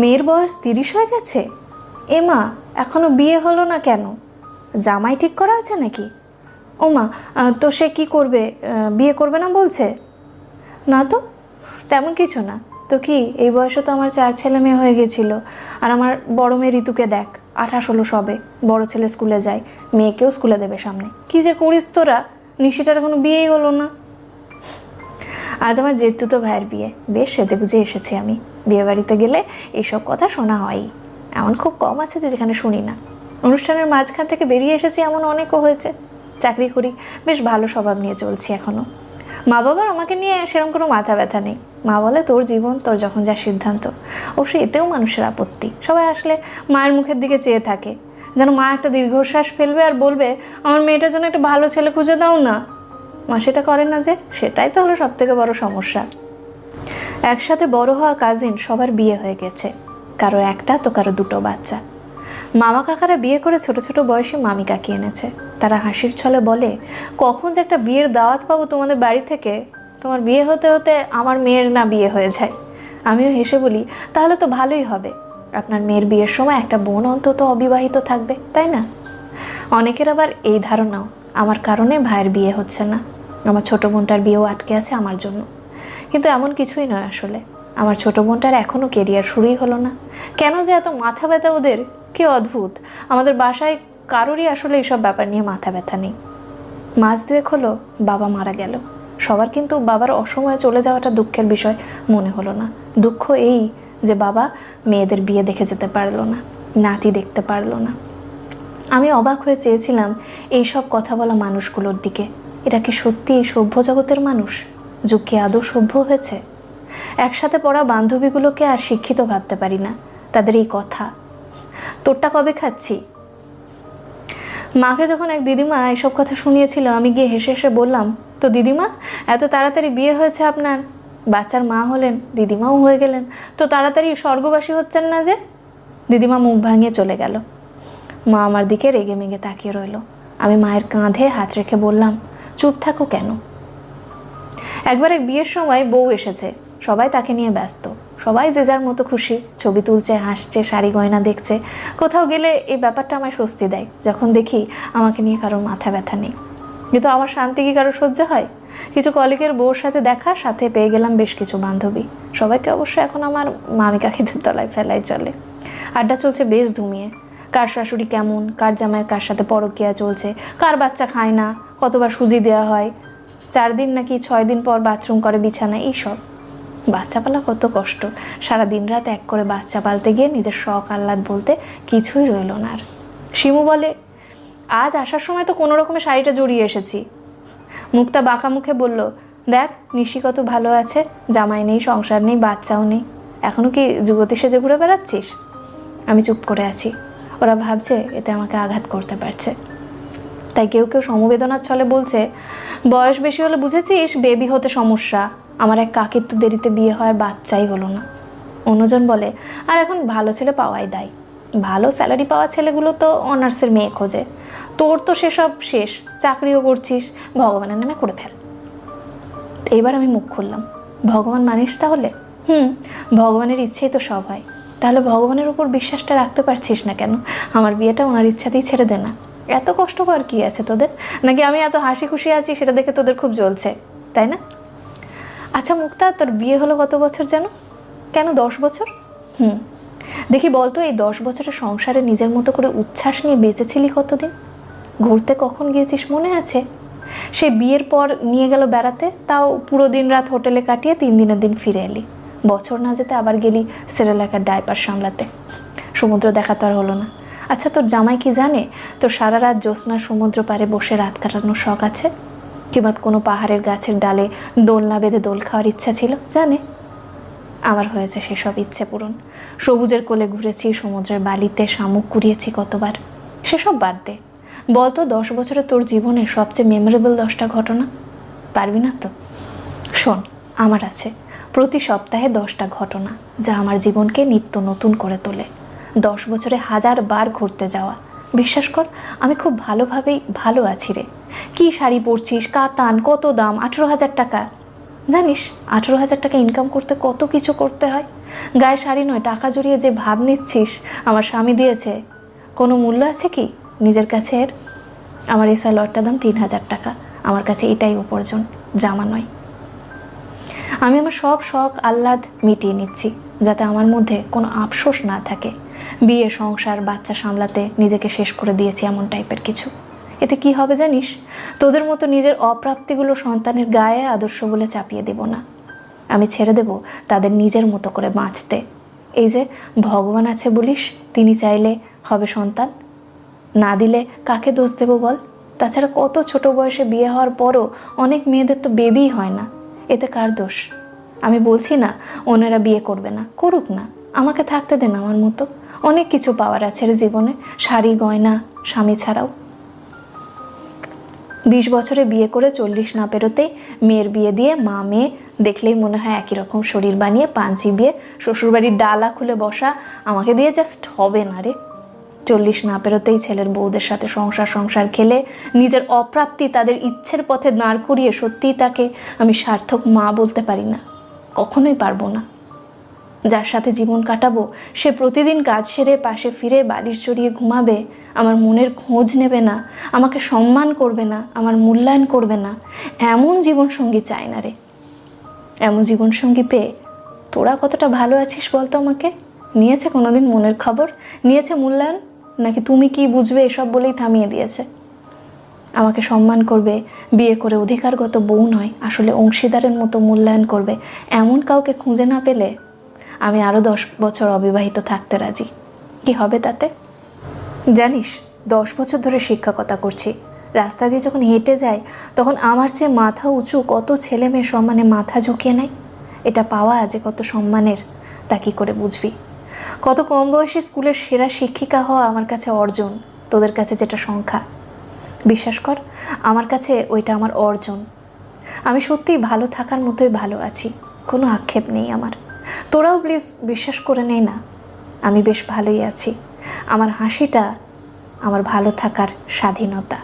মেয়ের বয়স তিরিশ হয়ে গেছে? এমা এখনও বিয়ে হলো না কেন? জামাই ঠিক করা আছে নাকি? ওমা তো সে কি করবে? বিয়ে করবে না বলছে? না তো, তেমন কিছু না। তো কি, এই বয়সে তো আমার চার ছেলে মেয়ে হয়ে গেছিল। আর আমার বড় মেয়ে ঋতুকে দেখ, আঠাশ হলো সবে। বড় ছেলে স্কুলে যায়, মেয়েকেও স্কুলে দেবে সামনে। কি যে করিস তোরা? নিশিটার এখনও বিয়েই হলো না। আজ আমার জেঠতুতো ভাইয়ের বিয়ে। বেশ সেজে গুজে এসেছি আমি। বিয়ে বাড়িতে গেলে এইসব কথা শোনা হয়ই। এমন খুব কম আছে যে যেখানে শুনি না। অনুষ্ঠানের মাঝখান থেকে বেরিয়ে এসেছি এমন অনেকও হয়েছে। চাকরি করি, বেশ ভালো স্বভাব নিয়ে চলছি এখনও মা বাবার আমাকে নিয়ে সেরকম কোনো মাথা ব্যথা নেই। মা বলে, তোর জীবন, তোর যখন যা সিদ্ধান্ত, অবশ্য এতেও মানুষের আপত্তি। সবাই আসলে মায়ের মুখের দিকে চেয়ে থাকে। যেন মা একটা দীর্ঘশ্বাস ফেলবে আর বলবে, আমার মেয়েটার জন্য একটা ভালো ছেলে খুঁজে দাও না মা সেটা করে না যে, সেটাই তো হলো সব থেকে বড় সমস্যা। একসাথে বড় হওয়া কাজিন সবার বিয়ে হয়ে গেছে। কারও একটা তো কারও দুটো বাচ্চা। মামা কাকারা বিয়ে করে ছোট ছোট বয়সে মামি কাকি এনেছে। তারা হাসির ছলে বলে, কখন যে একটা বিয়ের দাওয়াত পাবো তোমাদের বাড়ি থেকে? তোমার বিয়ে হতে হতে আমার মেয়ের না বিয়ে হয়ে যায়। আমিও হেসে বলি, তাহলে তো ভালোই হবে। আপনার মেয়ের বিয়ের সময় একটা বোন অন্তত অবিবাহিত থাকবে, তাই না? অনেকের আবার এই ধারণাও, আমার কারণে ভাইয়ের বিয়ে হচ্ছে না। আমার ছোট বোনটার বিয়েও আটকে আছে আমার জন্য। কিন্তু এমন কিছুই নয় আসলে। আমার ছোট বোনটার এখনও কেরিয়ার শুরুই হলো না। কেন যে এত মাথা ব্যথা ওদের? কি অদ্ভুত। আমাদের বাসায় কারোরই আসলে এইসব ব্যাপার নিয়ে মাথা ব্যথা নেই। মাস দুয়েক হলো বাবা মারা গেল। সবার কিন্তু বাবার অসময়ে চলে যাওয়াটা দুঃখের বিষয় মনে হলো না। দুঃখ এই যে বাবা মেয়েদের বিয়ে দেখে যেতে পারল না, নাতি দেখতে পারল না। আমি অবাক হয়ে চেয়েছিলাম এই সব কথা বলা মানুষগুলোর দিকে। এরা কি সত্যি সভ্য জগতের মানুষ? যুগ কি আদৌ সভ্য হয়েছে? একসাথে পড়া বান্ধবীগুলোকে আর শিক্ষিত ভাবতে পারি না, তাদের এই কথা। তোরটা কবে খাচ্ছি? মাকে যখন এক দিদিমা এসব কথা শুনিয়েছিল, আমি গিয়ে হেসে হেসে বললাম, তো দিদিমা, এত তাড়াতাড়ি বিয়ে হয়েছে আপনার? বাচ্চার মা হলেন, দিদিমাও হয়ে গেলেন, তো তাড়াতাড়ি স্বর্গবাসী হচ্ছেন না যে? দিদিমা মুখ ভাঙিয়ে চলে গেল। মা আমার দিকে রেগে মেগে তাকিয়ে রইল। আমি মায়ের কাঁধে হাত রেখে বললাম চুপ থাকো কেন? একবার এক বিয়ের সময় বউ এসেছে। সবাই তাকে নিয়ে ব্যস্ত। সবাই যে যার মতো খুশি। ছবি তুলছে, হাসছে, শাড়ি গয়না দেখছে। কোথাও গেলে এই ব্যাপারটা আমায় স্বস্তি দেয়, যখন দেখি আমাকে নিয়ে কারোর মাথা ব্যথা নেই। কিন্তু আমার শান্তি কি কারও সহ্য হয়? কিছু কলিগের বউর সাথে দেখা, সাথে পেয়ে গেলাম বেশ কিছু বান্ধবী। সবাইকে অবশ্য এখন আমার মামি কাকিদের তলায় ফেলাই চলে। আড্ডা চলছে বেশ ধুমিয়ে। কার শাশুড়ি কেমন, কার জামাইয়ের কার সাথে পরকিয়া চলছে, কার বাচ্চা খায় না, কতবার সুজি দেওয়া হয়, চার দিন নাকি ছয় দিন পর বাথরুম করে বিছানা এইসব বাচ্চা পালা কত কষ্ট। সারা দিন রাত এক করে বাচ্চা পালতে গিয়ে নিজের শখ, আহ্লাদ বলতে কিছুই রইল না আর। শিমু বলে, আজ আসার সময় তো কোনো রকমের শাড়িটা জড়িয়ে এসেছি। মুক্তা বাঁকা মুখে বলল, দেখ, নিশি কত ভালো আছে, জামাই নেই, সংসার নেই, বাচ্চাও নেই। এখনও কি যুবতী সেজে ঘুরে বেড়াচ্ছিস? আমি চুপ করে আছি। ওরা ভাবছে এতে আমাকে আঘাত করতে পারছে। তাই কেউ কেউ সমবেদনার ছলে বলছে, বয়স বেশি হলে বুঝেছিস বেবি হতে সমস্যা। আমার এক কাকির তো দেরিতে বিয়ে হওয়ার বাচ্চাই হলো না। অন্যজন বলে, আর এখন ভালো ছেলে পাওয়াই দায়। ভালো স্যালারি পাওয়া ছেলেগুলো তো অনার্সের মেয়ে খোঁজে। তোর তো সেসব শেষ, চাকরিও করছিস, ভগবানের নামে করে ফেল। এবার আমি মুখ খুললাম। ভগবান মানিস তাহলে? হুম, ভগবানের ইচ্ছেই তো সব হয়। তাহলে ভগবানের উপর বিশ্বাসটা রাখতে পারছিস না কেন? আমার বিয়েটা ওনার ইচ্ছাতেই ছেড়ে দে না। এত কষ্ট কর কি আছে তোদের? নাকি আমি এত হাসি খুশি আছি সেটা দেখে তোদের খুব জ্বলছে, তাই না? আচ্ছা মুক্তা, তোর বিয়ে হলো কত বছর যেন কেন দশ বছর? হুম। দেখি বলতো, এই দশ বছরের সংসারে নিজের মতো করে উচ্ছ্বাস নিয়ে বেঁচেছিলি কতদিন? ঘুরতে কখন গিয়েছিস মনে আছে? সে বিয়ের পর নিয়ে গেল বেড়াতে, তাও পুরো দিন রাত হোটেলে কাটিয়ে তিন দিনের দিন ফিরে এলি। বছর না যেতে আবার গেলি সেরেলাকার ডাইপার সামলাতে। সমুদ্র দেখা তো আর হলো না। আচ্ছা তোর জামাই কি জানে? তোর সারা রাত জ্যোৎস্না সমুদ্র পারে বসে রাত কাটানোর শখ আছে? কিংবা কোনো পাহাড়ের গাছের ডালে দোলনা বেঁধে দোল খাওয়ার ইচ্ছা ছিল? জানে? আমার হয়েছে সেসব ইচ্ছে পূরণ। সবুজের কোলে ঘুরেছি, সমুদ্রের বালিতে শামুক কুড়িয়েছি কতবার। সেসব বাদ দে। বলতো দশ বছরে তোর জীবনে সবচেয়ে মেমোরেবল দশটা ঘটনা। পারবি না তো? শোন, আমার আছে। প্রতি সপ্তাহে দশটা ঘটনা, যা আমার জীবনকে নিত্য নতুন করে তোলে। দশ বছরে হাজার বার ঘুরতে যাওয়া। বিশ্বাস কর, আমি খুব ভালোভাবেই ভালো আছি রে। কি শাড়ি পরছিস, কাতান, কত দাম, আঠেরো হাজার টাকা? জানিস, আঠেরো হাজার টাকা ইনকাম করতে কত কিছু করতে হয়? গায়ে শাড়ি নয়, টাকা জড়িয়ে যে ভাব নিচ্ছিস, আমার স্বামী দিয়েছে। কোনো মূল্য আছে কি? নিজের কাছে এর? আমার এই স্যালোয়ারটার দাম তিন হাজার টাকা। আমার কাছে এটাই উপার্জন, জামা নয়। আমি আমার সব শখ আহ্লাদ মিটিয়ে নিচ্ছি, যাতে আমার মধ্যে কোনো আফসোস না থাকে। বিয়ে, সংসার, বাচ্চা সামলাতে নিজেকে শেষ করে দিয়েছি এমন টাইপের কিছু। এতে কি হবে জানিস? তোদের মতো নিজের অপ্রাপ্তিগুলো সন্তানের গায়ে আদর্শ বলে চাপিয়ে দেব না। আমি ছেড়ে দেব তাদের নিজের মতো করে বাঁচতে। এই যে ভগবান আছে বলিস, তিনি চাইলে হবে সন্তান। না দিলে কাকে দোষ দেবো বল? তাছাড়া কত ছোট বয়সে বিয়ে হওয়ার পরও অনেক মেয়েদের তো বেবিই হয় না। এতে কার দোষ? আমি বলছি না, ওনারা বিয়ে করবে না, করুক না। আমাকে থাকতে দেন আমার মতো। অনেক কিছু পাওয়ার আছে রে জীবনে, শাড়ি, গয়না, স্বামী ছাড়াও। বিশ বছরে বিয়ে করে চল্লিশ না পেরোতেই মেয়ের বিয়ে দিয়ে মা, মেয়ে দেখলেই মনে হয় একই রকম শরীর বানিয়ে পাঞ্চি বিয়ে, শ্বশুরবাড়ির ডালা খুলে বসা, আমাকে দিয়ে জাস্ট হবে না রে। চল্লিশ না পেরোতেই ছেলের বউদের সাথে সংসার সংসার খেলে নিজের অপ্রাপ্তি তাদের ইচ্ছের পথে দাঁড় করিয়ে সত্যিই তাকে আমি সার্থক মা বলতে পারি না। কখনোই পারব না। যার সাথে জীবন কাটাবো, সে প্রতিদিন কাজ সেরে পাশে ফিরে বালিশ জড়িয়ে ঘুমাবে, আমার মনের খোঁজ নেবে না, আমাকে সম্মান করবে না, আমার মূল্যায়ন করবে না। এমন জীবনসঙ্গী চাই না রে। এমন জীবনসঙ্গী পেয়ে তোরা কতটা ভালো আছিস বলতো আমাকে? নিয়েছে কোনোদিন মনের খবর? নিয়েছে মূল্যায়ন? নাকি তুমি কি বুঝবে এসব বলেই থামিয়ে দিয়েছে? আমাকে সম্মান করবে, বিয়ে করে অধিকারগত বউ নয়, আসলে অংশীদারের মতো মূল্যায়ন করবে, এমন কাউকে খুঁজে না পেলে আমি আরও দশ বছর অবিবাহিত থাকতে রাজি। কি হবে তাতে? জানিস, দশ বছর ধরে শিক্ষকতা করছি। রাস্তা দিয়ে যখন হেঁটে যাই, তখন আমার চেয়ে মাথা উঁচু কত ছেলে মেয়ে সম্মানে মাথা ঝুঁকিয়ে নেয়? এটা পাওয়া যে কত সম্মানের? তা কী করে বুঝবি? কত কম বয়সী স্কুলের সেরা শিক্ষিকা হওয়া আমার কাছে অর্জন, তোদের কাছে যেটা সংখ্যা। বিশ্বাস কর, আমার কাছে ওইটা আমার অর্জন। আমি সত্যিই ভালো থাকার মতোই ভালো আছি, কোনো আক্ষেপ নেই আমার। তোরাও প্লিজ বিশ্বাস করে নেই না, আমি বেশ ভালোই আছি। আমার হাসিটা আমার ভালো থাকার স্বাধীনতা।